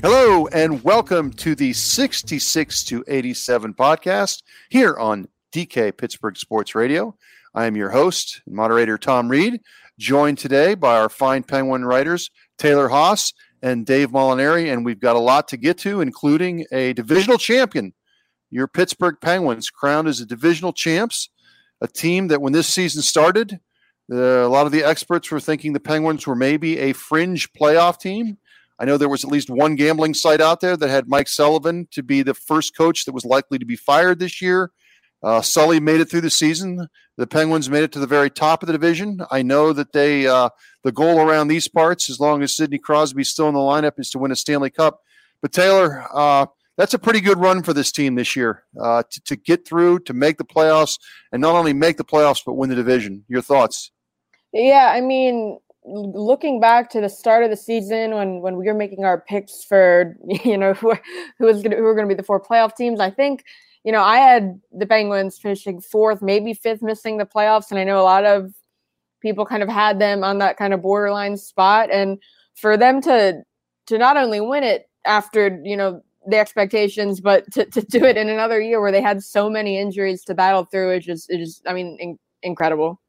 Hello, and welcome to the 66 to 87 podcast here on DK Pittsburgh Sports Radio. I am your host and moderator, Tom Reed, joined today by our fine Penguin writers, Taylor Haas and Dave Molinari. And we've got a lot to get to, including a divisional champion. Your Pittsburgh Penguins crowned as a divisional champs, a team that when this season started, uh, a lot of the experts were thinking the Penguins were maybe a fringe playoff team I know there was at least one gambling site out there that had Mike Sullivan to be the first coach that was likely to be fired this year. Uh, Sully made it through the season. The Penguins made it to the very top of the division. I know that they uh, the goal around these parts, as long as Sidney Crosby's still in the lineup, is to win a Stanley Cup. But Taylor, uh, that's a pretty good run for this team this year uh, to, to get through, to make the playoffs, and not only make the playoffs but win the division. Your thoughts? Yeah, I mean, looking back to the start of the season when when we were making our picks for you know who who was gonna, who were going to be the four playoff teams, I think you know I had the Penguins finishing fourth, maybe fifth, missing the playoffs, and I know a lot of people kind of had them on that kind of borderline spot, and for them to to not only win it after you know the expectations, but to, to do it in another year where they had so many injuries to battle through, it just it just I mean in, incredible.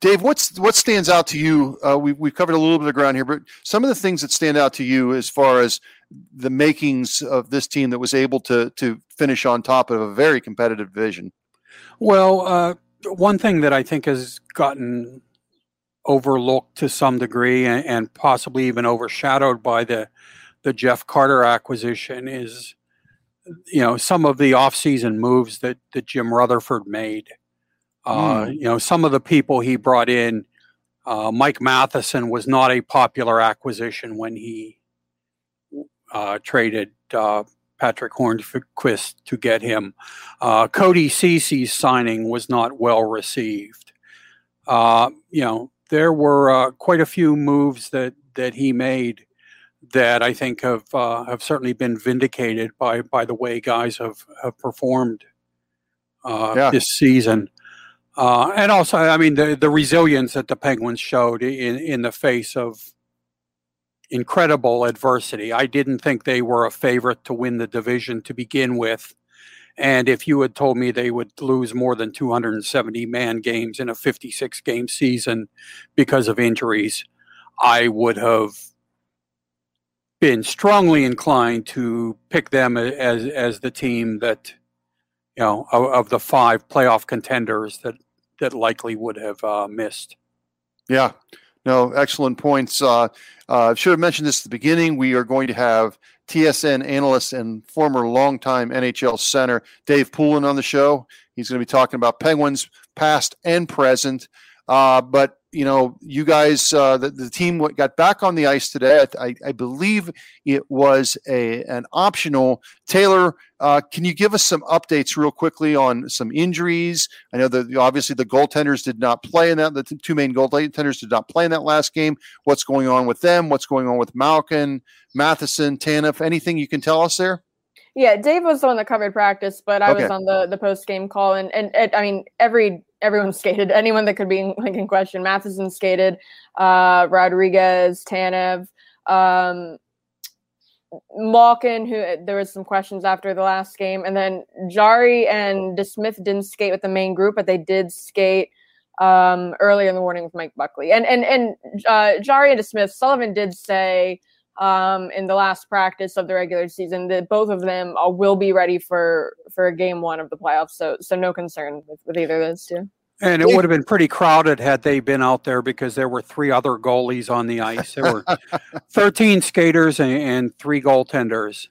Dave, what's what stands out to you? Uh, we we've covered a little bit of ground here, but some of the things that stand out to you as far as the makings of this team that was able to to finish on top of a very competitive division. Well, uh, one thing that I think has gotten overlooked to some degree and, and possibly even overshadowed by the the Jeff Carter acquisition is you know some of the offseason moves that that Jim Rutherford made uh, mm. You know, some of the people he brought in, uh, Mike Matheson was not a popular acquisition when he uh, traded uh, Patric Hornqvist to get him. Uh, Cody Ceci's signing was not well received. Uh, you know, there were quite a few moves that that he made that I think have have certainly been vindicated by by the way guys have have performed yeah. this season. Uh, and also, I mean, the, the resilience that the Penguins showed in, in the face of incredible adversity. I didn't think they were a favorite to win the division to begin with. And if you had told me they would lose more than 270 man games in a 56 game season because of injuries, I would have been strongly inclined to pick them as as the team that you know, of, of the five playoff contenders that that likely would have uh, missed. Yeah, no, excellent points. Uh, uh, should have mentioned this at the beginning. We are going to have TSN analyst and former longtime NHL center Dave Poulin on the show. He's going to be talking about Penguins past and present. Uh, but you know, you guys, uh, the, the team got back on the ice today. I, I believe it was a an optional. Taylor, uh, can you give us some updates real quickly on some injuries? I know that obviously the goaltenders did not play in that. The two main goaltenders did not play in that last game. What's going on with them? What's going on with Malkin, Matheson, Tanev? Anything you can tell us there? Yeah, Dave was on the covered practice, but I okay. was on the the post game call, and and it, I mean every everyone skated. Anyone that could be in, like in question. Matheson skated, uh, Rodrigues, Tanev, um, Malkin, who there was some questions after the last game, and then Jarry and DeSmith didn't skate with the main group, but they did skate um, earlier in the morning with Mike Buckley, and and and uh, Jarry and DeSmith. Sullivan did say um, in the last practice of the regular season that both of them uh, will be ready for for game one of the playoffs. So so no concern with, with either of those two. And it would have been pretty crowded had they been out there because there were three other goalies on the ice. There were 13 skaters and, and three goaltenders.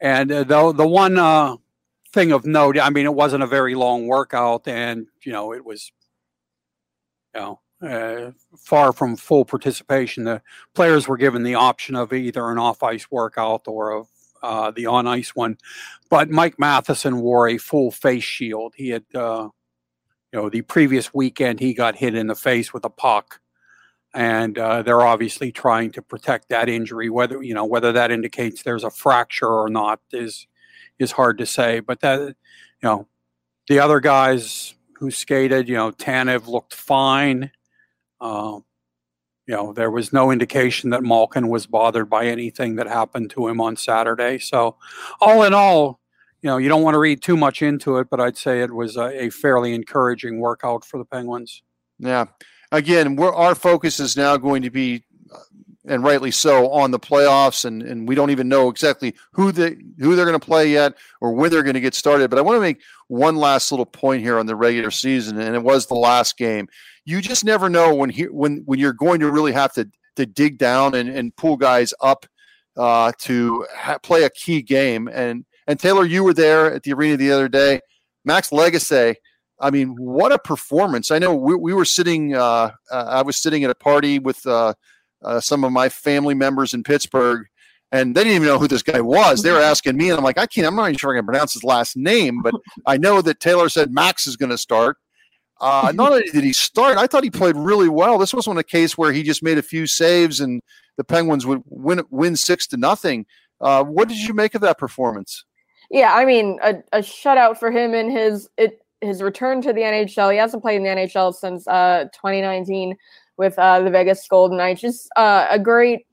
And uh, the, the one uh, thing of note, I mean, it wasn't a very long workout, and, you know, it was, you know, far from full participation. The players were given the option of either an off ice workout or uh, the on ice one. But Mike Matheson wore a full face shield. He had, uh, you know, the previous weekend he got hit in the face with a puck. And uh, they're obviously trying to protect that injury. Whether you know whether that indicates there's a fracture or not is is hard to say. But that you know, the other guys who skated, you know, Tanev looked fine. Uh, you know, there was no indication that Malkin was bothered by anything that happened to him on Saturday. So, all in all, you know, you don't want to read too much into it, but I'd say it was a, a fairly encouraging workout for the Penguins. Yeah. Again, our focus is now going to be, and rightly so, on the playoffs, and, and we don't even know exactly who the who they're going to play yet or when they're going to get started. But I want to make one last little point here on the regular season, and it was the last game you just never know when he, when when you're going to really have to to dig down and, and pull guys up uh, to ha- play a key game. And and Taylor, you were there at the arena the other day. Max Lagacé, I mean, what a performance! I know we, we were sitting. Uh, uh, I was sitting at a party with uh, uh, some of my family members in Pittsburgh, and they didn't even know who this guy was. They were asking me, and I'm like, I can't. I'm not even sure I can pronounce his last name, but I know that Taylor said Max is going to start. Uh, not only did he start, I thought he played really well. This wasn't a case where he just made a few saves and the Penguins would win win six to nothing. Uh, what did you make of that performance? Yeah, I mean, a, a shutout for him in his it, his return to the NHL. He hasn't played in the NHL since uh, 2019 with uh, the Vegas Golden Knights. Just uh, a great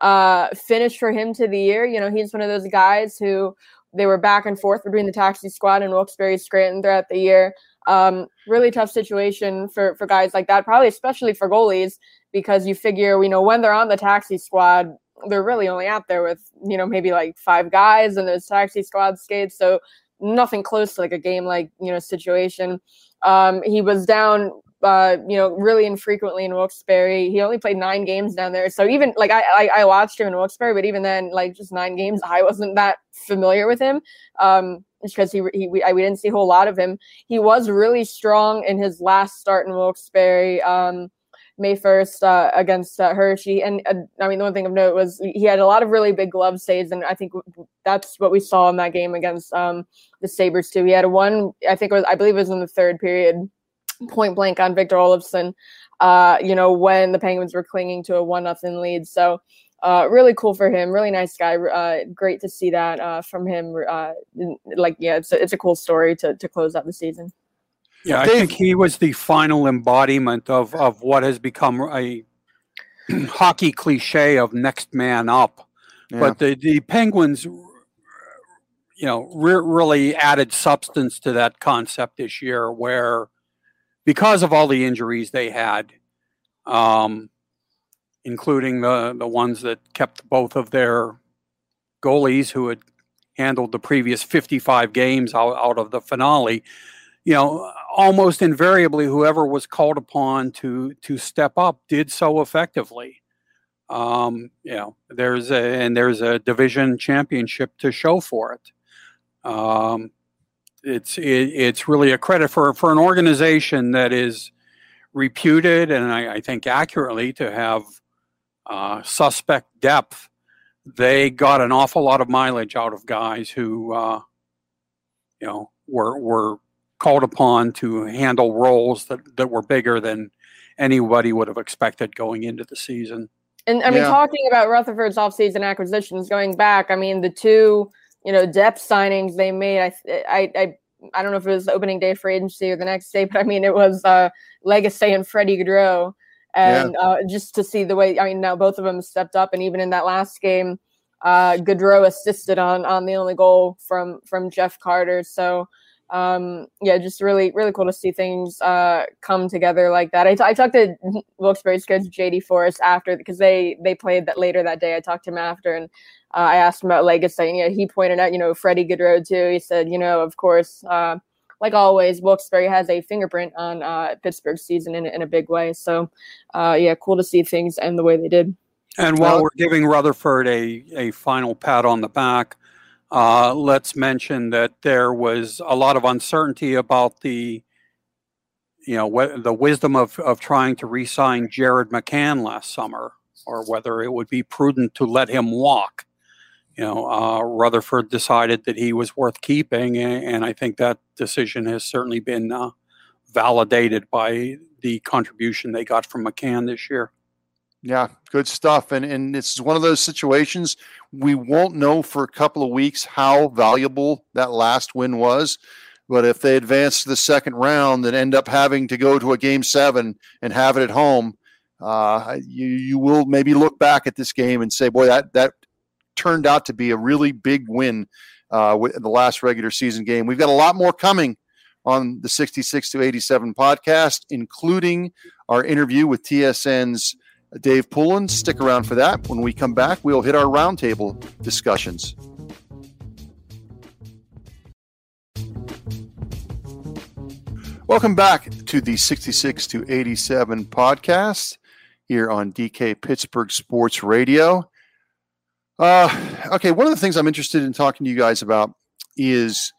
uh, finish for him to the year. You know, he's one of those guys who they were back and forth between the taxi squad and Wilkes-Barre Scranton throughout the year. Um, really tough situation for for guys like that, probably especially for goalies, because you figure you know when they're on the taxi squad, they're really only out there with you know maybe like five guys and those taxi squad skates, so nothing close to like a game like you know situation. Um, he was down uh, you know, really infrequently in Wilkes-Barre. He only played nine games down there. So even like I, I, I watched him in Wilkes-Barre, but even then, like just nine games, I wasn't that familiar with him. Um, because he, he we, I, we didn't see a whole lot of him. He was really strong in his last start in Wilkes-Barre. Um, May 1st uh, against uh, Hershey. And uh, I mean, the one thing of note was he had a lot of really big glove saves. And I think that's what we saw in that game against um, the Sabres, too. He had a one, I think it was, I believe it was in the third period, point blank on Victor Olofsson, uh, you know, when the Penguins were clinging to a one nothing lead. So, uh, really cool for him. Really nice guy. Uh, great to see that uh, from him. Uh, like, yeah, it's a, it's a cool story to to close out the season. Yeah, I think he was the final embodiment of of what has become a hockey cliche of next man up. Yeah. But the the Penguins, you know, re- really added substance to that concept this year, where because of all the injuries they had. Um, including the, the ones that kept both of their goalies who had handled the previous 55 games out, out of the finale. You know, almost invariably, whoever was called upon to to step up did so effectively. Um, you know, there's a and there's a division championship to show for it. Um, it's it, it's really a credit for for an organization that is reputed and I, I think accurately to have uh, suspect depth, they got an awful lot of mileage out of guys who, uh, you know, were were called upon to handle roles that, that were bigger than anybody would have expected going into the season. And I mean, yeah. talking about Rutherford's offseason acquisitions, going back, I mean, the two, you know, depth signings they made, I, I, I, I don't know if it was the opening day for agency or the next day, but I mean, it was uh, Lagacé and Freddie Gaudreau and yeah. uh, just to see the way I mean now both of them stepped up, and even in that last game, uh, Gaudreau assisted on on the only goal from from Jeff Carter. So um, yeah, just really really cool to see things uh, come together like that. I, t- I talked to Wilkes-Barre's coach JD Forrest after because they they played that later that day. I talked to him after and. Uh, I asked him about Lagacé, and yeah, he pointed out, you know, Freddie Gaudreau too. He said, you know, of course, uh, like always, Wilkes-Barre has a fingerprint on uh, Pittsburgh's season in, in a big way. So, uh, yeah, cool to see things end the way they did. And while we're giving Rutherford a, a final pat on the back, uh, let's mention that there was a lot of uncertainty about the, you know, wh- the wisdom of, of trying to re-sign Jared McCann last summer, or whether it would be prudent to let him walk you know, uh, Rutherford decided that he was worth keeping, and, and I think that decision has certainly been uh, validated by the contribution they got from McCann this year. Yeah, good stuff. And and it's one of those situations we won't know for a couple of weeks how valuable that last win was. But if they advance to the second round and end up having to go to a game seven and have it at home, uh, you you will maybe look back at this game and say, boy, that that turned out to be a really big win uh, with the last regular season game. We've got a lot more coming on the 66 to 87 podcast, including our interview with TSN's Dave Poulin. Stick around for that. When we come back, we'll hit our roundtable discussions. Welcome back to the 66 to 87 podcast here on DK Pittsburgh Sports Radio. Uh, okay, one of the things I'm interested in talking to you guys about is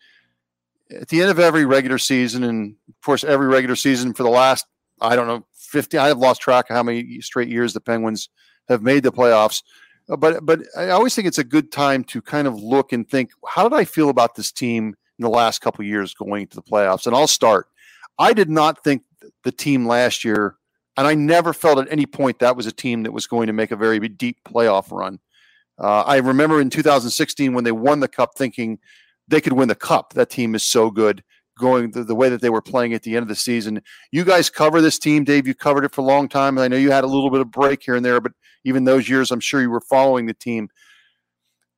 at the end of every regular season, and of course, every regular season for the last, I don't know, 50, I have lost track of how many straight years the Penguins have made the playoffs. Uh, but, but I always think it's a good time to kind of look and think, how did I feel about this team in the last couple years going to the playoffs? And I'll start. I did not think the team last year, and I never felt at any point that was a team that was going to make a very deep playoff run. Uh, I remember in 2016 when they won the cup, thinking they could win the cup. That team is so good going the, the way that they were playing at the end of the season. You guys cover this team, Dave. You covered it for a long time. I know you had a little bit of break here and there, but even those years, I'm sure you were following the team.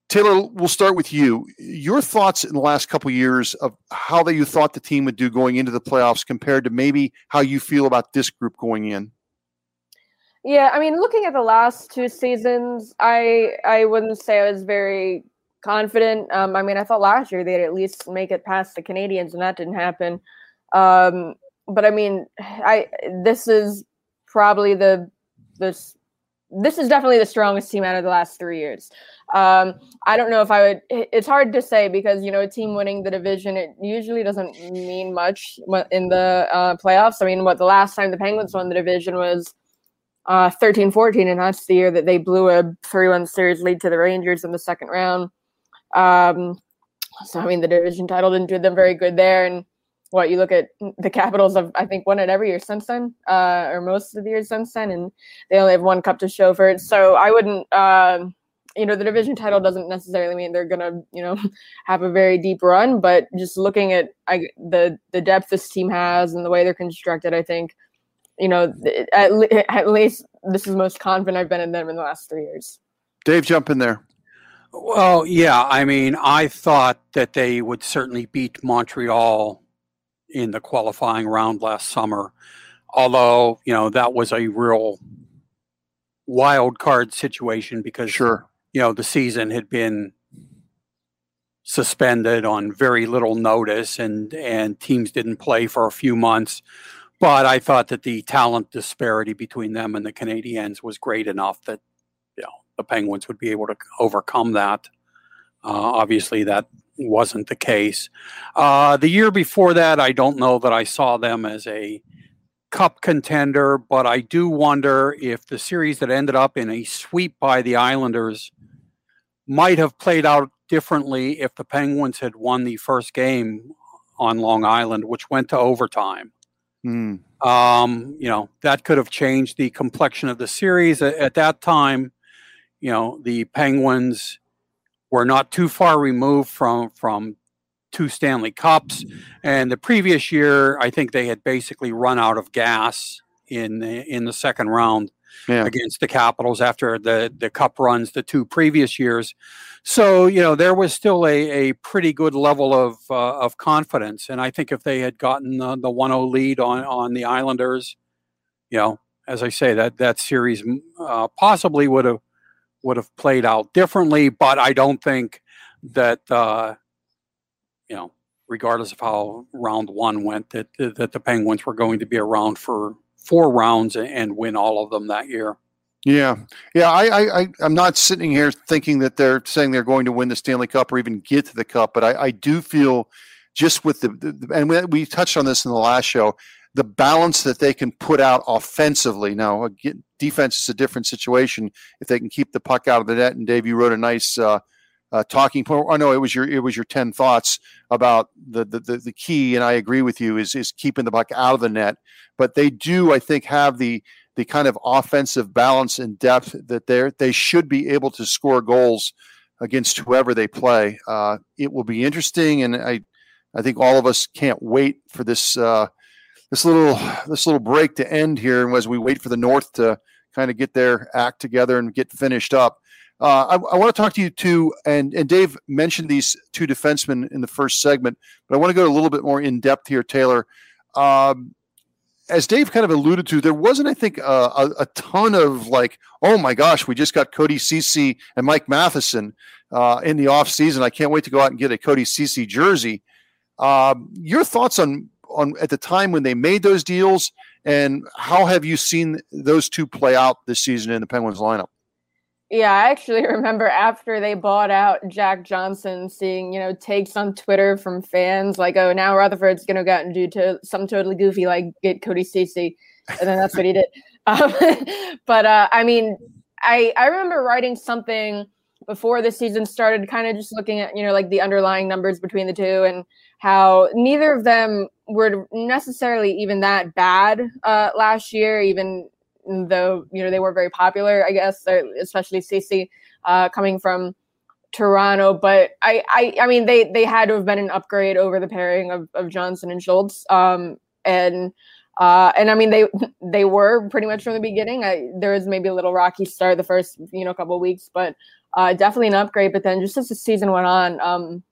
Taylor, we'll start with you. Your thoughts in the last couple of years of how that you thought the team would do going into the playoffs compared to maybe how you feel about this group going in. Yeah, I mean, looking at the last two seasons, I I wouldn't say I was very confident. Um, I mean, I thought last year they'd at least make it past the Canadiens, and that didn't happen. Um, but I mean, I this is probably the this this is definitely the strongest team out of the last three years. Um, I don't know if I would. It's hard to say because you know a team winning the division it usually doesn't mean much in the uh, playoffs. I mean, what the last time the Penguins won the division was uh, 13 14, and that's the year that they blew a 3 1 series lead to the Rangers in the second round. Um, so, I mean, the division title didn't do them very good there. And what you look at the Capitals have, I think, won it every year since then, uh, or most of the years since then, and they only have one cup to show for it. So, I wouldn't. Uh, you know the division title doesn't necessarily mean they're gonna you know have a very deep run but just looking at I, the the depth this team has and the way they're constructed i think you know, at, at least this is the most confident I've been in them in the last three years. Dave, jump in there. Well, yeah. I mean, I thought that they would certainly beat Montreal in the qualifying round last summer, although you know that was a real wild card situation because sure, you know the season had been suspended on very little notice, and and teams didn't play for a few months. But I thought that the talent disparity between them and the Canadiens was great enough that you know the Penguins would be able to overcome that. Uh, obviously, that wasn't the case. Uh, the year before that, I don't know that I saw them as a cup contender, but I do wonder if the series that ended up in a sweep by the Islanders might have played out differently if the Penguins had won the first game on Long Island, which went to overtime. Mm. Um, you know, that could have changed the complexion of the series. At, at, that time, you know, the Penguins were not too far removed from from two Stanley Cups, and the previous year, I think they had basically run out of gas in the, in the second round yeah. against the Capitals after the the Cup runs the two previous years. So you know there was still a, a pretty good level of uh, of confidence, and I think if they had gotten the, the 1-0 lead on on the Islanders, you know, as I say, that that series uh, possibly would have would have played out differently. But I don't think that uh, you know, regardless of how round one went, that that the Penguins were going to be around for four rounds and win all of them that year. Yeah, yeah. I, I, I'm not sitting here thinking that they're saying they're going to win the Stanley Cup or even get to the Cup, but I, I do feel just with the, the and we, we touched on this in the last show, the balance that they can put out offensively. Now, again, defense is a different situation if they can keep the puck out of the net. And Dave, you wrote a nice uh, uh, talking point. Oh no, it was your it was your ten thoughts about the, the the the key, and I agree with you is is keeping the puck out of the net. But they do, I think, have the the kind of offensive balance and depth that they they should be able to score goals against whoever they play. Uh, it will be interesting, and I I think all of us can't wait for this uh, this little this little break to end here, and as we wait for the North to kind of get their act together and get finished up. Uh, I, I want to talk to you too, and and Dave mentioned these two defensemen in the first segment, but I want to go a little bit more in depth here, Taylor. Um, as Dave kind of alluded to, there wasn't, I think, a, a, ton of like, oh my gosh, we just got Cody Ceci and Mike Matheson uh, in the off season. I can't wait to go out and get a Cody Ceci jersey. Um, your thoughts on on at the time when they made those deals, and how have you seen those two play out this season in the Penguins lineup? Yeah, I actually remember after they bought out Jack Johnson, seeing you know takes on Twitter from fans like, "Oh, now Rutherford's going to go out and do to some totally goofy like get Cody Ceci," and then that's what he did. Um, but uh, I mean, I I remember writing something before the season started, kind of just looking at you know like the underlying numbers between the two and how neither of them were necessarily even that bad uh, last year, even though you know they were very popular, I guess, especially Ceci uh, coming from Toronto. But I, I, I mean, they they had to have been an upgrade over the pairing of, of Johnson and Schultz, um, and uh, and I mean they they were pretty much from the beginning. I, there was maybe a little rocky start the first you know couple weeks, but uh, definitely an upgrade. But then just as the season went on, um,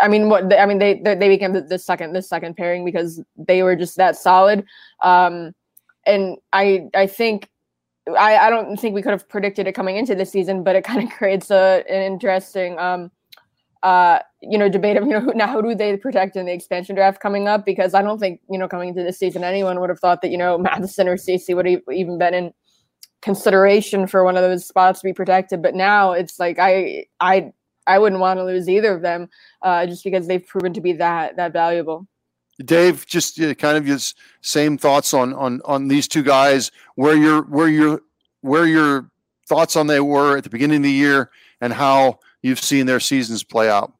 I mean, what I mean, they they became the, second the second pairing because they were just that solid. Um, and I I think I, I don't think we could have predicted it coming into the season, but it kind of creates a, an interesting um, uh, you know debate of you know now who do they protect in the expansion draft coming up because I don't think you know coming into this season anyone would have thought that you know Matheson or Ceci would have even been in consideration for one of those spots to be protected, but now it's like I I I wouldn't want to lose either of them uh, just because they've proven to be that that valuable. Dave, just uh, kind of your same thoughts on on on these two guys. Where your where your where your thoughts on they were at the beginning of the year, and how you've seen their seasons play out.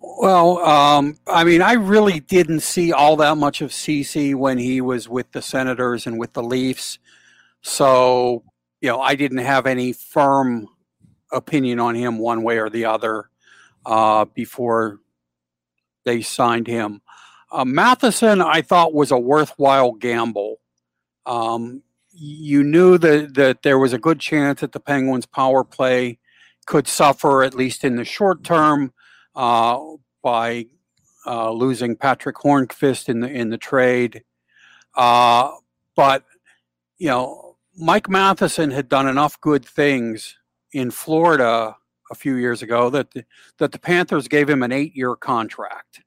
Well, um, I mean, I really didn't see all that much of Ceci when he was with the Senators and with the Leafs. So, you know, I didn't have any firm opinion on him one way or the other uh, before they signed him. Uh, Matheson, I thought, was a worthwhile gamble. Um, you knew that, that there was a good chance that the Penguins' power play could suffer, at least in the short term, uh, by uh, losing Patric Hornqvist in the in the trade. Uh, but you know, Mike Matheson had done enough good things in Florida a few years ago that the, that the Panthers gave him an eight-year contract.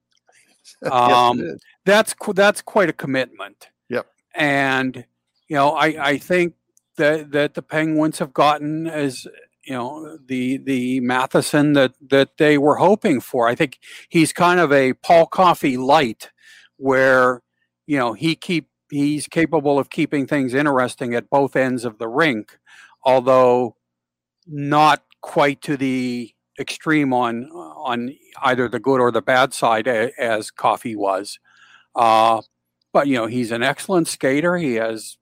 Um, yes, that's that's quite a commitment. Yep. And you know, I I think that that the Penguins have gotten as you know the the Matheson that that they were hoping for. I think he's kind of a Paul Coffey light, where you know he keep he's capable of keeping things interesting at both ends of the rink, although not quite to the extreme on on either the good or the bad side as Coffey was. Uh, but you know he's an excellent skater. He has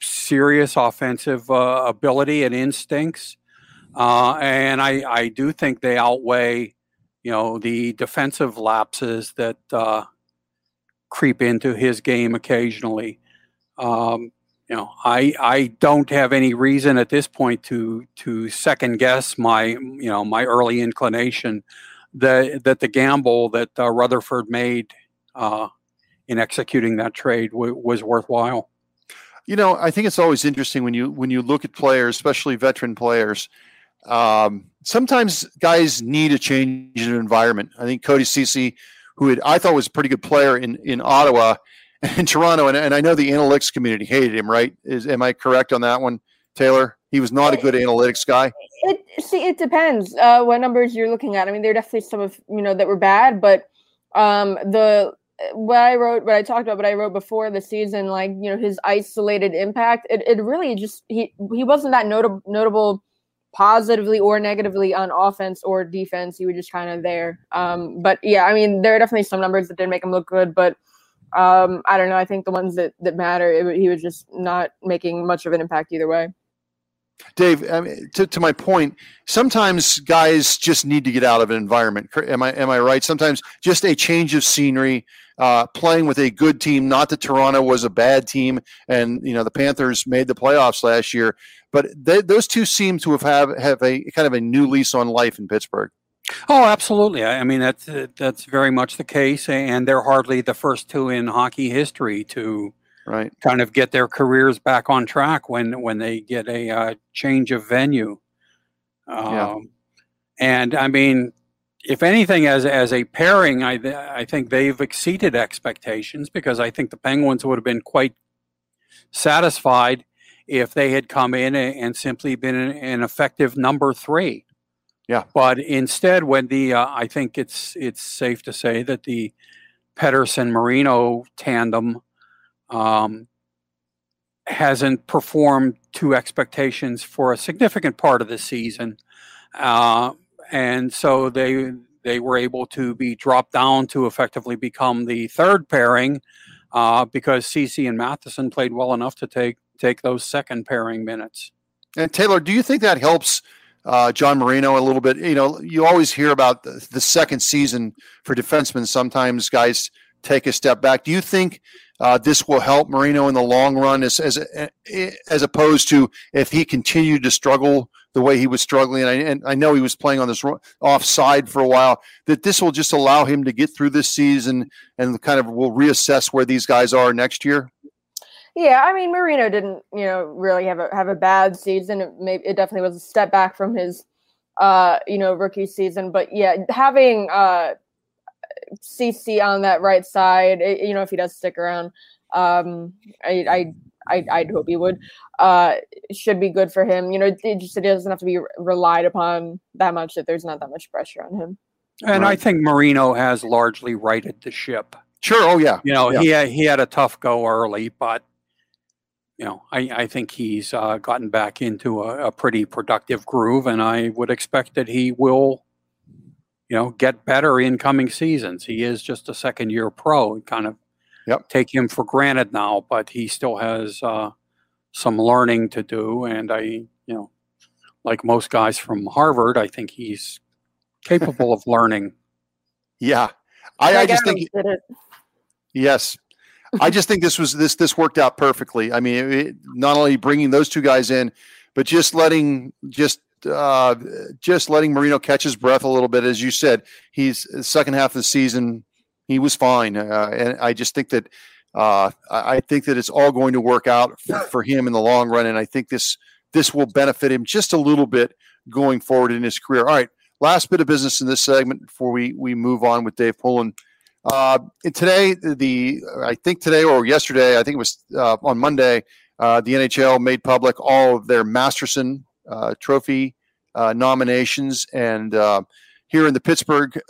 serious offensive uh, ability and instincts, uh, and I I do think they outweigh you know the defensive lapses that uh, creep into his game occasionally. Um, you know, I I don't have any reason at this point to to second guess my you know my early inclination that that the gamble that uh, Rutherford made uh, in executing that trade w- was worthwhile. You know, I think it's always interesting when you when you look at players, especially veteran players. Um, sometimes guys need a change in environment. I think Cody Ceci, who had, I thought was a pretty good player in in Ottawa, in Toronto, and, and I know the analytics community hated him. Right? Is am I correct on that one, Taylor? He was not a good analytics guy. It see, it depends uh, what numbers you're looking at. I mean, there are definitely some of you know that were bad, but um, the what I wrote, what I talked about, what I wrote before the season, like you know his isolated impact, it, it really just he he wasn't that notable notable positively or negatively on offense or defense. He was just kind of there. Um, but yeah, I mean, there are definitely some numbers that didn't make him look good, but um, I don't know. I think the ones that that matter, it, he was just not making much of an impact either way. Dave, I mean, to, to my point, sometimes guys just need to get out of an environment. Am I am I right? Sometimes just a change of scenery, uh, playing with a good team. Not that Toronto was a bad team, and you know the Panthers made the playoffs last year, but they, those two seem to have, have have a kind of a new lease on life in Pittsburgh. Oh, absolutely. I mean that's that's very much the case, and they're hardly the first two in hockey history to right kind of get their careers back on track when when they get a uh, change of venue. Um, yeah. And I mean, if anything, as as a pairing, I I think they've exceeded expectations because I think the Penguins would have been quite satisfied if they had come in and simply been an effective number three. Yeah. But instead, when the uh, I think it's it's safe to say that the Pettersson Marino tandem um, hasn't performed to expectations for a significant part of the season, uh, and so they they were able to be dropped down to effectively become the third pairing uh, because Ceci and Matheson played well enough to take take those second pairing minutes. And Taylor, do you think that helps? Uh, John Marino a little bit. You know, you always hear about the, the, second season for defensemen. Sometimes guys take a step back. Do you think uh, this will help Marino in the long run, as, as as opposed to if he continued to struggle the way he was struggling? And I, and I know he was playing on this offside for a while. That this will just allow him to get through this season and kind of will reassess where these guys are next year. Yeah, I mean Marino didn't, you know, really have a have a bad season. It maybe it definitely was a step back from his uh, you know, rookie season, but yeah, having uh Ceci on that right side, it, you know, if he does stick around, um I I I, I'd hope he would. Uh, should be good for him. You know, it just it doesn't have to be relied upon that much. That there's not that much pressure on him. And right. I think Marino has largely righted the ship. Sure. Oh yeah. You know, yeah. he had, he had a tough go early, but you know, I, I think he's uh, gotten back into a, a, pretty productive groove, and I would expect that he will, you know, get better in coming seasons. He is just a second year pro. Kind of yep. take him for granted now, but he still has uh, some learning to do. And I, you know, like most guys from Harvard, I think he's capable of learning. Yeah, I, I just think. Yes, I just think this was this this worked out perfectly. I mean, it, not only bringing those two guys in, but just letting just uh, just letting Marino catch his breath a little bit, as you said. He's second half of the season, he was fine, uh, and I just think that uh, I think that it's all going to work out for, for him in the long run, and I think this this will benefit him just a little bit going forward in his career. All right, last bit of business in this segment before we we move on with Dave Poulin. Uh, today, the I think today or yesterday, I think it was uh, on Monday, uh, the NHL made public all of their Masterton uh, Trophy uh, nominations, and uh, here in the Pittsburgh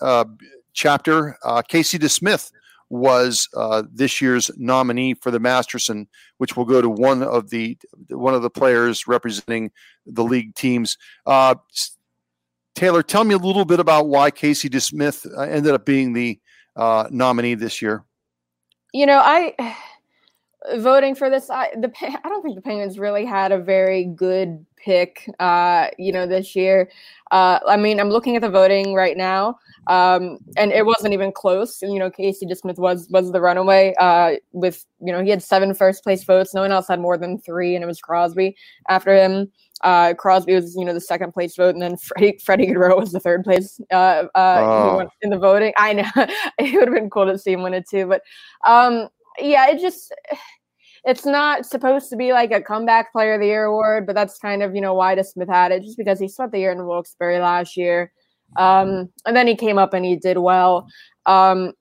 chapter, Casey DeSmith was this year's nominee for the Masterton, which will go to one of the one of the players representing the league teams. Taylor, tell me a little bit about why Casey DeSmith ended up being the uh, nominee this year? You know, I voting for this. I the I don't think the Penguins really had a very good pick. Uh, you know, this year. Uh, I mean, I'm looking at the voting right now, um, and it wasn't even close. You know, Casey DeSmith was was the runaway. Uh, with you know, he had seven first place votes. No one else had more than three, and it was Crosby after him. Uh, Crosby was, you know, the second place vote, and then Freddie, Freddie Gaudreau was the third place uh, uh, oh. in the voting. I know it would have been cool to see him win it too, but um, yeah, it just it's not supposed to be like a comeback player of the year award, but that's kind of you know why Smith had it, just because he spent the year in Wilkes-Barre last year, um, and then he came up and he did well. Um,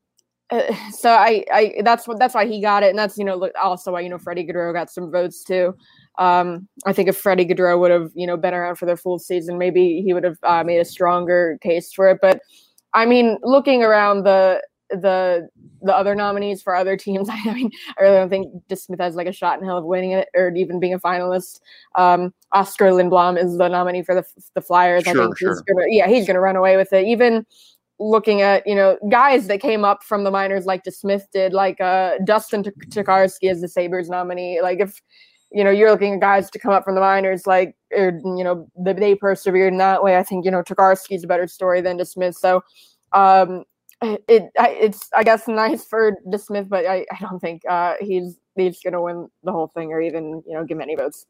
so I, I that's what that's why he got it, and that's you know also why you know Freddie Gaudreau got some votes too. Um, I think if Freddie Gaudreau would have, you know, been around for the full season, maybe he would have uh, made a stronger case for it. But I mean, looking around the the the other nominees for other teams, I mean, I really don't think Smith has like a shot in hell of winning it or even being a finalist. Um, Oskar Lindblom is the nominee for the the Flyers. Sure, I think sure. he's gonna, yeah, he's gonna run away with it. Even looking at you know guys that came up from the minors like DeSmith did, like uh, Dustin Tokarski as the Sabres nominee. Like if you know, you're looking at guys to come up from the minors, like, or, you know, they, they persevered in that way. I think, you know, Tokarski's a better story than DeSmith. So, um, it, it's, I guess, nice for DeSmith, but I, I don't think uh, he's he's going to win the whole thing or even, you know, give any votes.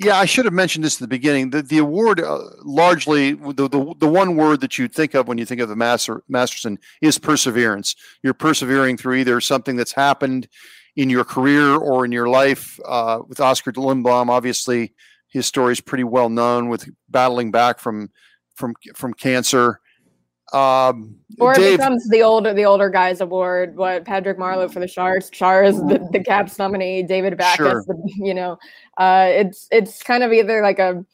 Yeah, I should have mentioned this at the beginning. The the award uh, largely the, the the one word that you think of when you think of the Master Masterton is perseverance. You're persevering through either something that's happened in your career or in your life. Uh, with Oskar de Lindblom, obviously, his story is pretty well known with battling back from from from cancer. Um, or Dave, it becomes the older the older guys award. What Patrick Marleau for the Sharks, Chara is the, the Caps nominee, David Backes, sure. the, you know, uh, it's it's kind of either like a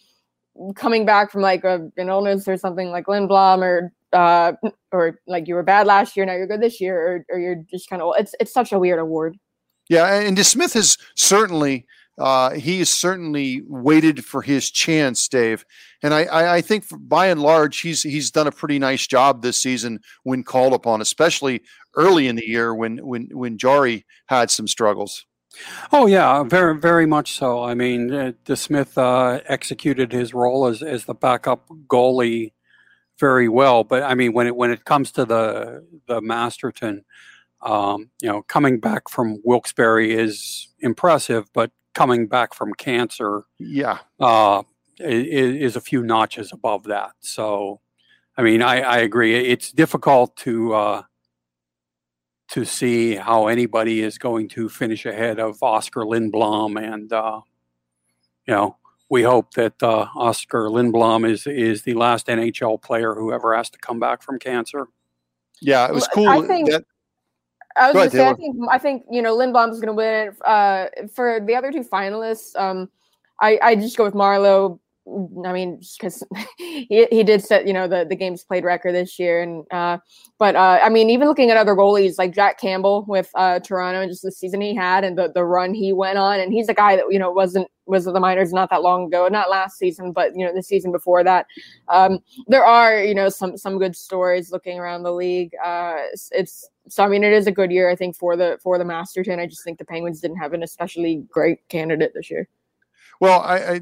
coming back from like a, an illness or something like Lindblom or uh, or like you were bad last year, now you're good this year, or, or you're just kind of it's it's such a weird award. Yeah, and DeSmith has certainly uh, he has certainly waited for his chance, Dave. And I, I, I think by and large, he's he's done a pretty nice job this season when called upon, especially early in the year when when when Jarry had some struggles. Oh yeah, very very much so. I mean, uh, DeSmith uh, executed his role as as the backup goalie very well. But I mean, when it when it comes to the the Masterton, um, you know, coming back from Wilkes-Barre is impressive, but coming back from cancer, yeah, uh, is, is, a few notches above that. So, I mean, I, I agree. It's difficult to uh, to see how anybody is going to finish ahead of Oskar Lindblom, and uh, you know, we hope that uh, Oskar Lindblom is is the last NHL player who ever has to come back from cancer. Yeah, it was cool. I think, that, I was going to say, I think, I think, you know, Lindblom is going to win it. Uh, for the other two finalists, um, I, I just go with Marleau. I mean, because he, he did set, you know, the, the games played record this year. And, uh, but, uh, I mean, even looking at other goalies like Jack Campbell with, uh, Toronto and just the season he had and the, the run he went on. And he's a guy that, you know, wasn't, was at the minors not that long ago, not last season, but, you know, the season before that. Um, there are, you know, some, some good stories looking around the league. Uh, it's so I mean, it is a good year, I think, for the for the Masterton. I just think the Penguins didn't have an especially great candidate this year. Well, I, I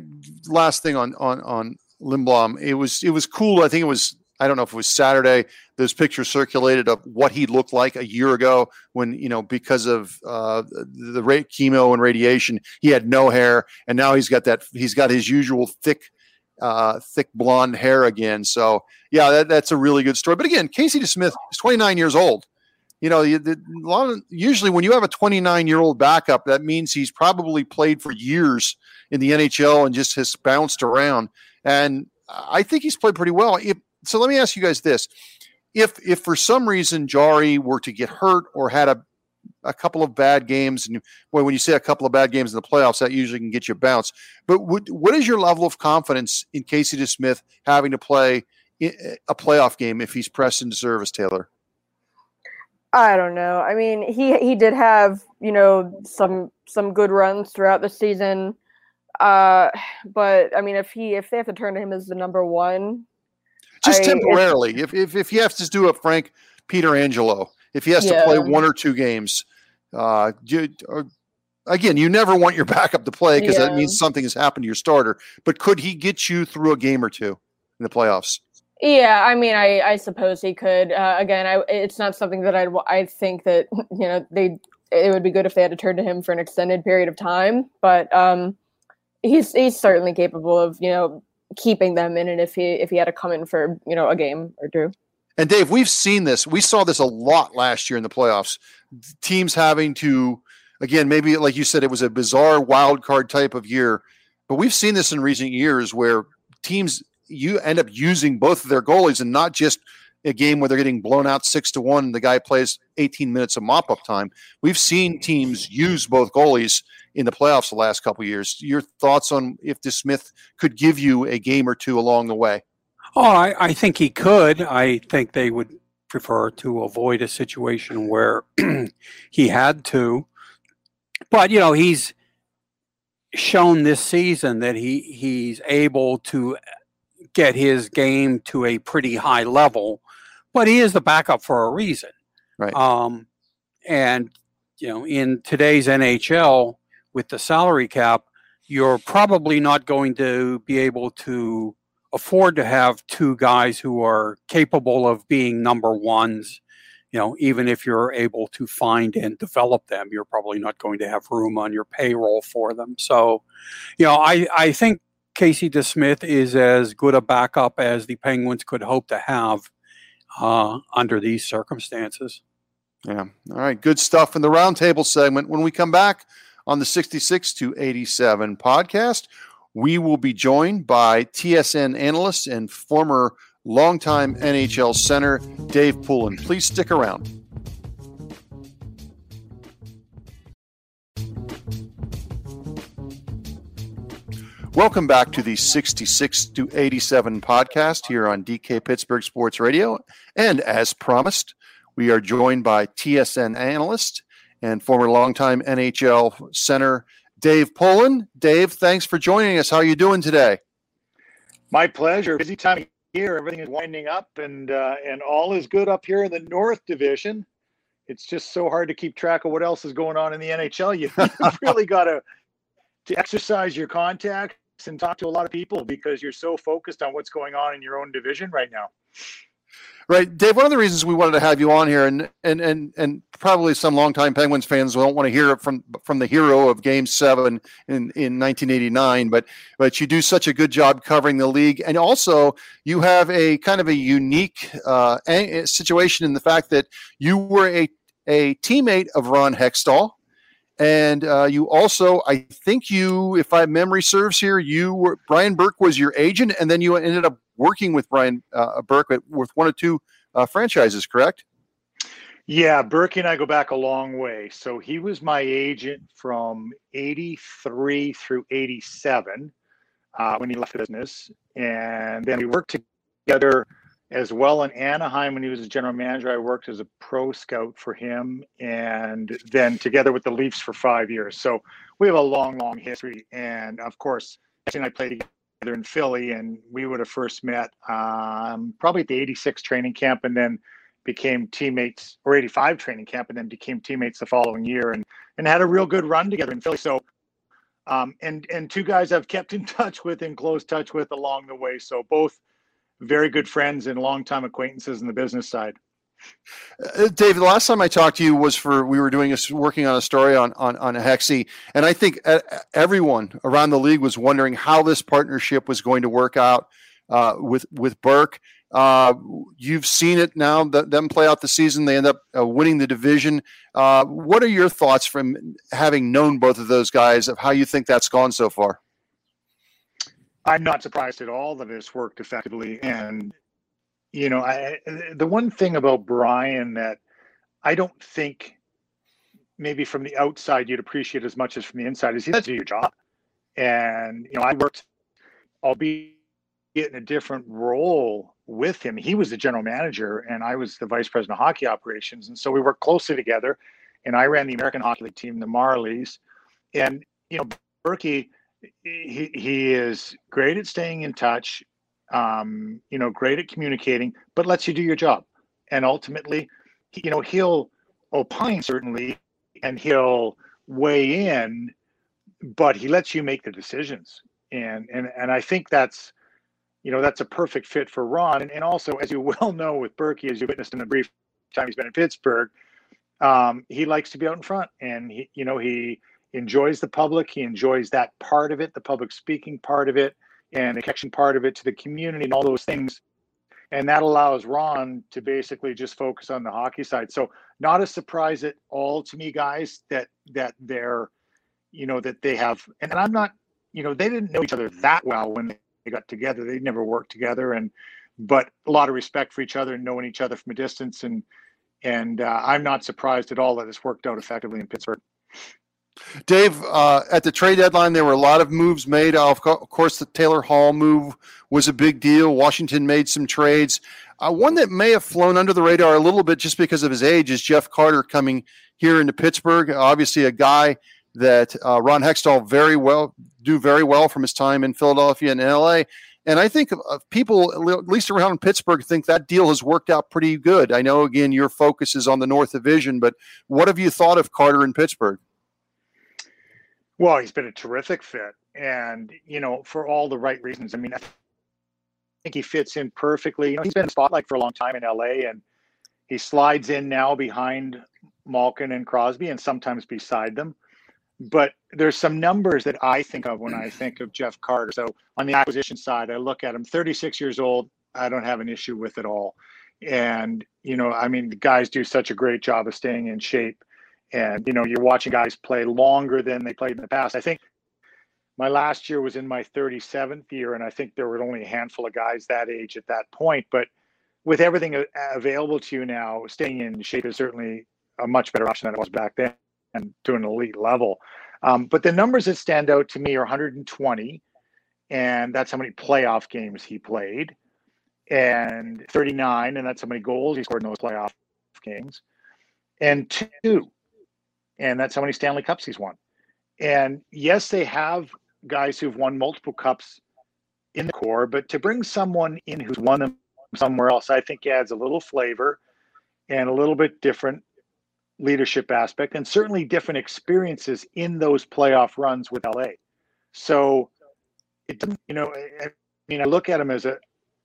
last thing on on on Lindblom, it was it was cool. I think it was I don't know if it was Saturday. Those pictures circulated of what he looked like a year ago when you know because of uh, the, rate chemo and radiation, he had no hair, and now he's got that. He's got his usual thick uh, thick blonde hair again. So yeah, that, that's a really good story. But again, Casey DeSmith is 29 years old you know, the, a lot of, usually when you have a 29 year old backup, that means he's probably played for years in the NHL and just has bounced around. And I think he's played pretty well. If, so let me ask you guys this: if if for some reason Jarry were to get hurt or had a a couple of bad games, and well, when you say a couple of bad games in the playoffs, that usually can get you bounced. But what is your level of confidence in Casey DeSmith having to play a playoff game if he's pressed into service, Taylor? I don't know. I mean, he he did have you know some some good runs throughout the season, uh, but I mean, if he if they have to turn to him as the number one, just I, temporarily, if, if if he has to do a Frank Pietrangelo, if he has yeah. to play one or two games, uh, you, uh, again, you never want your backup to play because yeah. that means something has happened to your starter. But could he get you through a game or two in the playoffs? Yeah, I mean, I, I suppose he could. Uh, again, I, it's not something that I'd. I think that you know they. It would be good if they had to turn to him for an extended period of time, but um, he's he's certainly capable of you know keeping them in it if he if he had to come in for you know a game or two. And Dave, we've seen this. We saw this a lot last year in the playoffs. Teams having to, again, maybe like you said, it was a bizarre wild card type of year, but we've seen this in recent years where teams you end up using both of their goalies and not just a game where they're getting blown out six to one. The guy plays 18 minutes of mop up time. We've seen teams use both goalies in the playoffs the last couple years. Your thoughts on if DeSmith could give you a game or two along the way? Oh, I, I think he could. I think they would prefer to avoid a situation where he had to. But you know, he's shown this season that he he's able to get his game to a pretty high level, but he is the backup for a reason. Right. Um, and you know, in today's NHL with the salary cap, you're probably not going to be able to afford to have two guys who are capable of being number ones. You know, even if you're able to find and develop them, you're probably not going to have room on your payroll for them. So, you know, I, I think Casey DeSmith is as good a backup as the Penguins could hope to have uh, under these circumstances. Yeah. All right. Good stuff in the roundtable segment. When we come back on the 66 to 87 podcast, we will be joined by TSN analyst and former longtime NHL center Dave Poulin. Please stick around. Welcome back to the 66 to 87 podcast here on DK Pittsburgh Sports Radio. And as promised, we are joined by TSN analyst and former longtime NHL center Dave Poulin. Dave, thanks for joining us. How are you doing today? My pleasure. Busy time of year. Everything is winding up, and uh, and all is good up here in the North Division. It's just so hard to keep track of what else is going on in the NHL. You, have really got to to exercise your contacts and talk to a lot of people because you're so focused on what's going on in your own division right now. Right, Dave. One of the reasons we wanted to have you on here, and and and and probably some longtime Penguins fans don't want to hear it from from the hero of Game Seven in in 1989, but but you do such a good job covering the league, and also you have a kind of a unique uh, situation in the fact that you were a a teammate of Ron Hextall, and uh, you also, I think you, if my memory serves here, you were Brian Burke was your agent, and then you ended up working with Brian uh, Burke with one or two uh, franchises, correct? Yeah, Burke and I go back a long way. So he was my agent from '83 through '87 uh, when he left the business, and then we worked together as well in Anaheim when he was a general manager. I worked as a pro scout for him, and then together with the Leafs for five years. So we have a long, long history. And of course, and I played together in Philly, and we would have first met um, probably at the '86 training camp, and then became teammates, or '85 training camp, and then became teammates the following year, and and had a real good run together in Philly. So. Um, and and two guys I've kept in touch with, and close touch with along the way. So both very good friends and longtime acquaintances in the business side. Uh, Dave, the last time I talked to you was for we were doing a, working on a story on on on Hexy, and I think uh, everyone around the league was wondering how this partnership was going to work out uh, with with Burke. Uh, you've seen it now. That them play out the season, they end up uh, winning the division. Uh, what are your thoughts from having known both of those guys of how you think that's gone so far? I'm not surprised at all that it's worked effectively. And, you know, I, the one thing about Brian that I don't think maybe from the outside you'd appreciate as much as from the inside is he does do your job. And, you know, I worked, albeit in a different role with him. He was the general manager and I was the vice president of hockey operations. And so we worked closely together. And I ran the American Hockey League team, the Marlies. And, you know, Burkie, he, he is great at staying in touch, um, you know, great at communicating, but lets you do your job. And ultimately, he, you know, he'll opine certainly and he'll weigh in, but he lets you make the decisions. And and and I think that's you know that's a perfect fit for Ron. And, and also, as you well know with Burkie, as you witnessed in the brief time he's been in Pittsburgh, um, he likes to be out in front, and he you know he enjoys the public. He enjoys that part of it, the public speaking part of it, and the connection part of it to the community and all those things. And that allows Ron to basically just focus on the hockey side. So not a surprise at all to me, guys, that that they're, you know, that they have and I'm not, you know, they didn't know each other that well when they got together. They never worked together and but a lot of respect for each other and knowing each other from a distance and and uh, I'm not surprised at all that it's worked out effectively in Pittsburgh. Dave, uh, at the trade deadline, there were a lot of moves made. Of course, the Taylor Hall move was a big deal. Washington made some trades. Uh, one that may have flown under the radar a little bit just because of his age is Jeff Carter coming here into Pittsburgh. Obviously, a guy that uh, Ron Hextall very well do very well from his time in Philadelphia and LA. And I think people, at least around Pittsburgh, think that deal has worked out pretty good. I know, again, your focus is on the North Division, but what have you thought of Carter in Pittsburgh? Well, he's been a terrific fit, and you know, for all the right reasons. I mean, I think he fits in perfectly. You know, he's been in spotlight for a long time in LA, and he slides in now behind Malkin and Crosby, and sometimes beside them. But there's some numbers that I think of when I think of Jeff Carter. So on the acquisition side, I look at him, 36 years old. I don't have an issue with it all. And you know, I mean, the guys do such a great job of staying in shape and you know you're watching guys play longer than they played in the past. I think my last year was in my 37th year and i think there were only a handful of guys that age at that point. But with everything available to you now staying in shape is certainly a much better option than it was back then and to an elite level. Um, but the numbers that stand out to me are 120 and that's how many playoff games he played and 39 and that's how many goals he scored in those playoff games and two and that's how many Stanley Cups he's won. And yes, they have guys who've won multiple cups in the core, but to bring someone in who's won them somewhere else, I think adds a little flavor and a little bit different leadership aspect and certainly different experiences in those playoff runs with LA. So it doesn't, you know, I mean, I look at him as a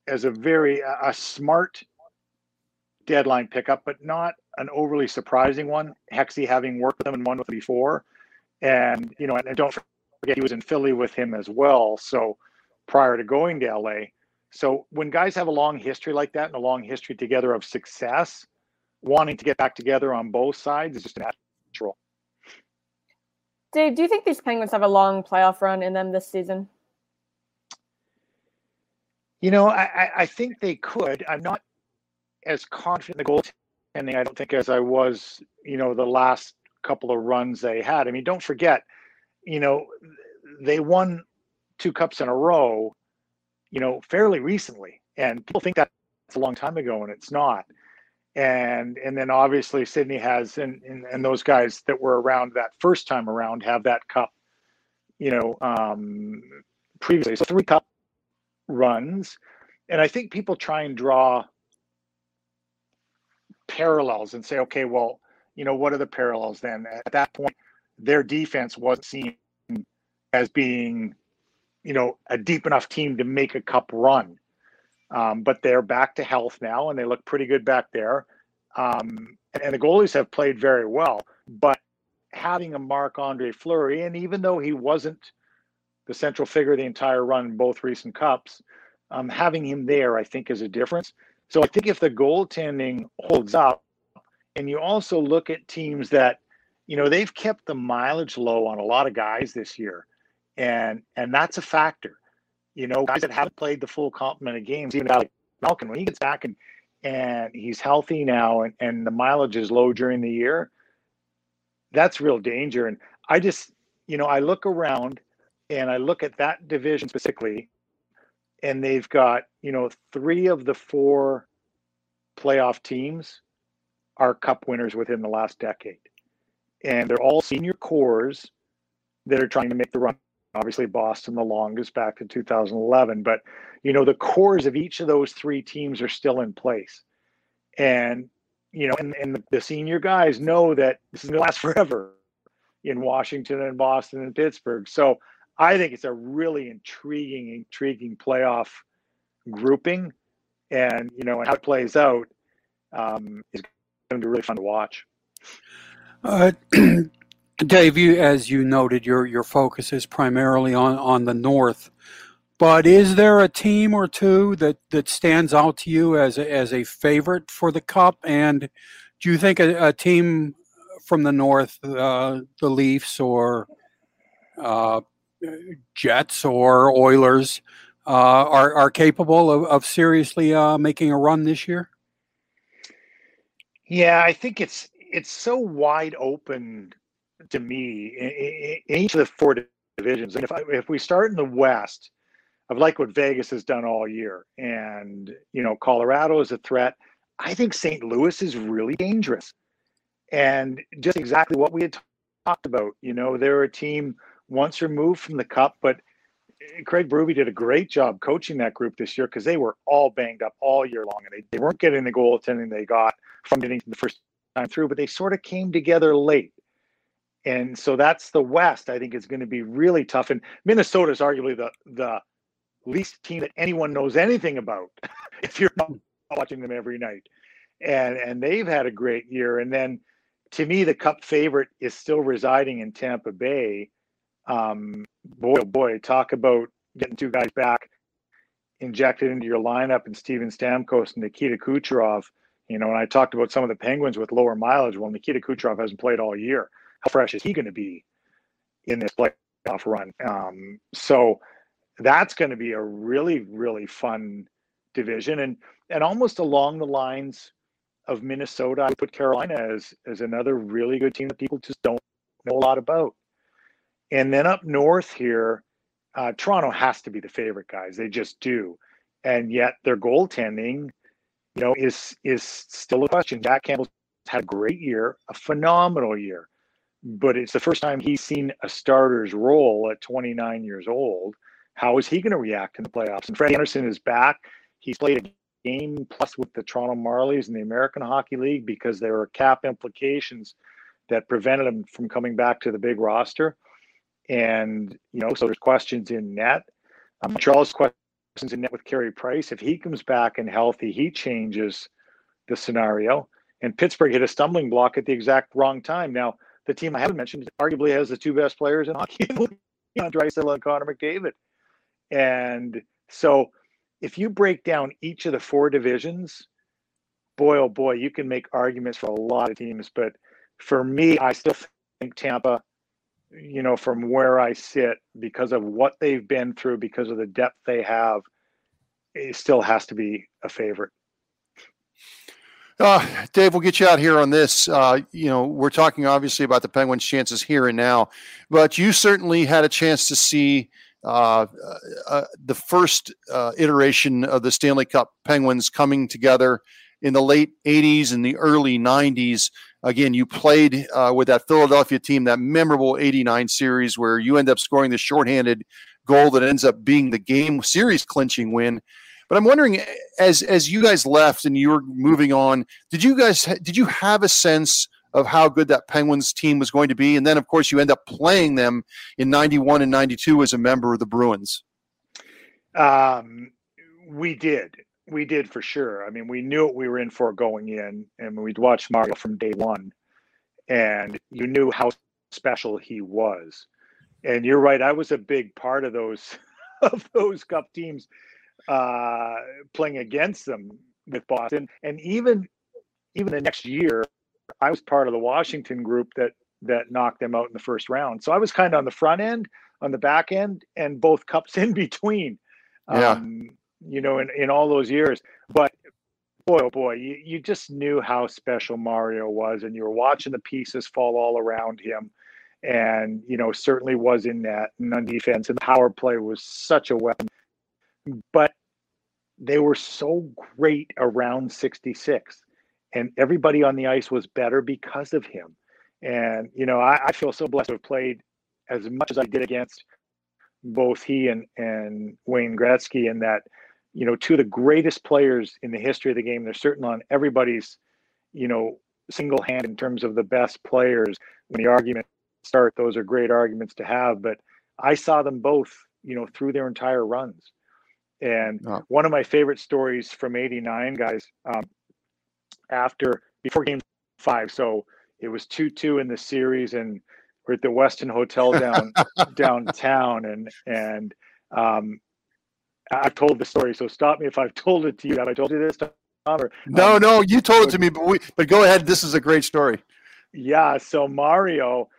as a very a smart deadline pickup, but not an overly surprising one. Hexy having worked with him and won with him before, and you know, and, and don't forget he was in Philly with him as well. So prior to going to LA, so when guys have a long history like that and a long history together of success, wanting to get back together on both sides is just natural. Dave, do you think these Penguins have a long playoff run in them this season? You know, I, I think they could. I'm not as confident in the goaltending, I don't think, as I was, you know, the last couple of runs they had. I mean, don't forget, you know, they won two cups in a row, you know, fairly recently. And people think that's a long time ago, and it's not. And and then obviously Sidney has and, and, and those guys that were around that first time around have that cup, you know, um previously. So three cup runs. And I think people try and draw parallels and say, okay, well, you know, what are the parallels then? At that point, their defense wasn't seen as being, you know, a deep enough team to make a cup run. Um, but they're back to health now and they look pretty good back there. Um, and the goalies have played very well. But having a Marc Andre Fleury, and even though he wasn't the central figure the entire run in both recent cups, um, having him there, I think, is a difference. So I think if the goaltending holds up, and you also look at teams that, you know, they've kept the mileage low on a lot of guys this year, and and that's a factor. You know, guys that haven't played the full complement of games, even like Malkin, when he gets back and and he's healthy now, and and the mileage is low during the year, that's real danger. And I just, you know, I look around and I look at that division specifically, and they've got you know three of the four playoff teams are cup winners within the last decade. And they're all senior cores that are trying to make the run. Obviously boston the longest back to 2011 but you know the cores of each of those three teams are still in place. And you know and, and the senior guys know that this is going to last forever in washington and boston and pittsburgh. So I think it's a really intriguing, intriguing playoff grouping, and you know, and how it plays out um, is going to be really fun to watch. Uh, Dave, you as you noted, your your focus is primarily on on the North. But is there a team or two that, that stands out to you as a, as a favorite for the Cup? And do you think a, a team from the North, uh, the Leafs or uh, Jets or Oilers uh, are are capable of, of seriously uh, making a run this year? Yeah, I think it's it's so wide open to me in, each of the four divisions. And if I, if we start in the West, I've liked what Vegas has done all year, and you know Colorado is a threat. I think St. Louis is really dangerous, and just exactly what we had talked about. You know, they're a team once removed from the cup, but eh, Craig Berube did a great job coaching that group this year because they were all banged up all year long and they, they weren't getting the goaltending they got from getting the first time through, but they sort of came together late. and so that's the West. I think is going to be really tough. And Minnesota is arguably the the least team that anyone knows anything about if you're not watching them every night. And and they've had a great year. And then to me, the Cup favorite is still residing in Tampa Bay. Um, boy, oh boy, talk about getting two guys back injected into your lineup and Steven Stamkos and Nikita Kucherov. You know, and I talked about some of the Penguins with lower mileage. Well, Nikita Kucherov hasn't played all year. How fresh is he going to be in this playoff run? Um, so that's going to be a really, really fun division, and and almost along the lines of Minnesota, I put Carolina as as another really good team that people just don't know a lot about. And then up north here, uh, Toronto has to be the favorite, guys. They just do, and yet their goaltending, you know, is is still a question. Jack Campbell had a great year, a phenomenal year, but it's the first time he's seen a starter's role at 29 years old. How is he going to react in the playoffs? And Freddie Andersen is back. He's played a game plus with the Toronto Marlies in the American Hockey League because there were cap implications that prevented him from coming back to the big roster. And, you know, so there's questions in net. Um, Charles questions in net with Carey Price. If he comes back and healthy, he changes the scenario. And Pittsburgh hit a stumbling block at the exact wrong time. Now, the team I haven't mentioned arguably has the two best players in hockey, Draisaitl and Connor McDavid. And so if you break down each of the four divisions, boy, oh boy, you can make arguments for a lot of teams. But for me, I still think Tampa, you know, from where I sit, because of what they've been through, because of the depth they have, it still has to be a favorite. Uh, Dave, we'll get you out here on this. Uh, you know, we're talking obviously about the Penguins' chances here and now, but you certainly had a chance to see uh, uh, the first uh, iteration of the Stanley Cup Penguins coming together in the late 80s and the early 90s. Again, you played uh, with that Philadelphia team, that memorable 89 series where you end up scoring the shorthanded goal that ends up being the game series clinching win. But I'm wondering, as as you guys left and you were moving on, did you guys did you have a sense of how good that Penguins team was going to be. And then, of course, you end up playing them in 91 and 92 as a member of the Bruins. Um, we did. We did for sure. I mean, we knew what we were in for going in, and we'd watched Mario from day one, and you knew how special he was. And you're right. I was a big part of those of those cup teams uh, playing against them with Boston, and even even the next year I was part of the Washington group that that knocked them out in the first round. So I was kind of on the front end, on the back end, and both cups in between. Yeah. Um, you know, in, in all those years. But boy, oh boy, you, you just knew how special Mario was, and you were watching the pieces fall all around him. And, you know, certainly was in that and on defense, and the power play was such a weapon. But they were so great around 66 and everybody on the ice was better because of him. And you know, I, I, feel so blessed to have played as much as I did against both he and and Wayne Gretzky, and that you know, two of the greatest players in the history of the game. They're certainly on everybody's, you know, single hand in terms of the best players. When the arguments start, those are great arguments to have. But I saw them both, you know, through their entire runs. And oh. one of my favorite stories from '89, guys, um, after before game five. So it was two two in the series, and we're at the Westin Hotel down downtown, and and um, I've told the story. So stop me if I've told it to you. Have I told you this? Tom, or, no, um, no, you told it to me, but we, but go ahead. This is a great story. Yeah. So Mario,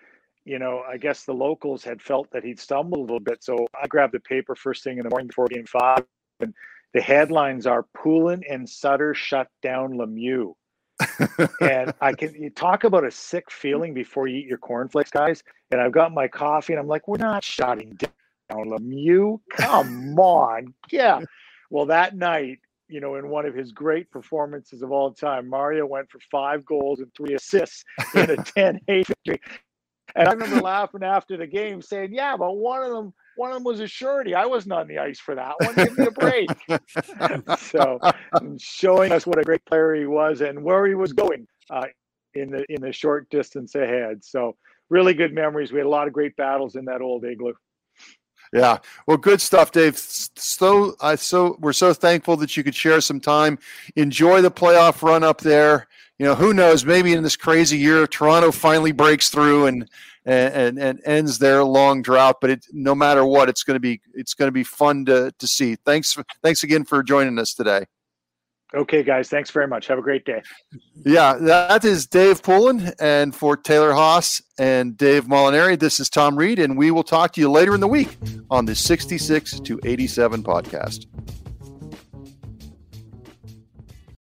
you know, I guess the locals had felt that he'd stumbled a little bit. So I grabbed the paper first thing in the morning before game five, and the headlines are Poulin and Sutter shut down Lemieux and I can you talk about a sick feeling before you eat your cornflakes, guys. And I've got my coffee, and I'm like, we're not shutting down Lemieux. Come on, yeah. Well, that night, you know, in one of his great performances of all time, Mario went for five goals and three assists in a 10-8 victory. And I remember laughing after the game, saying, "Yeah, but one of them one of them was a surety. I wasn't on the ice for that one. Give me a break. so, showing us what a great player he was and where he was going uh, in the in the short distance ahead. So, really good memories. We had a lot of great battles in that old igloo. Yeah, well, good stuff, Dave. So I so we're so thankful that you could share some time. Enjoy the playoff run up there. You know, who knows? Maybe in this crazy year, Toronto finally breaks through and and and ends their long drought. But it, no matter what, it's going to be it's going to be fun to to see. Thanks thanks again for joining us today. Okay, guys. Thanks very much. Have a great day. Yeah, that is Dave Poulin. And for Taylor Haase and Dave Molinari, this is Tom Reed. And we will talk to you later in the week on the 66 to 87 podcast.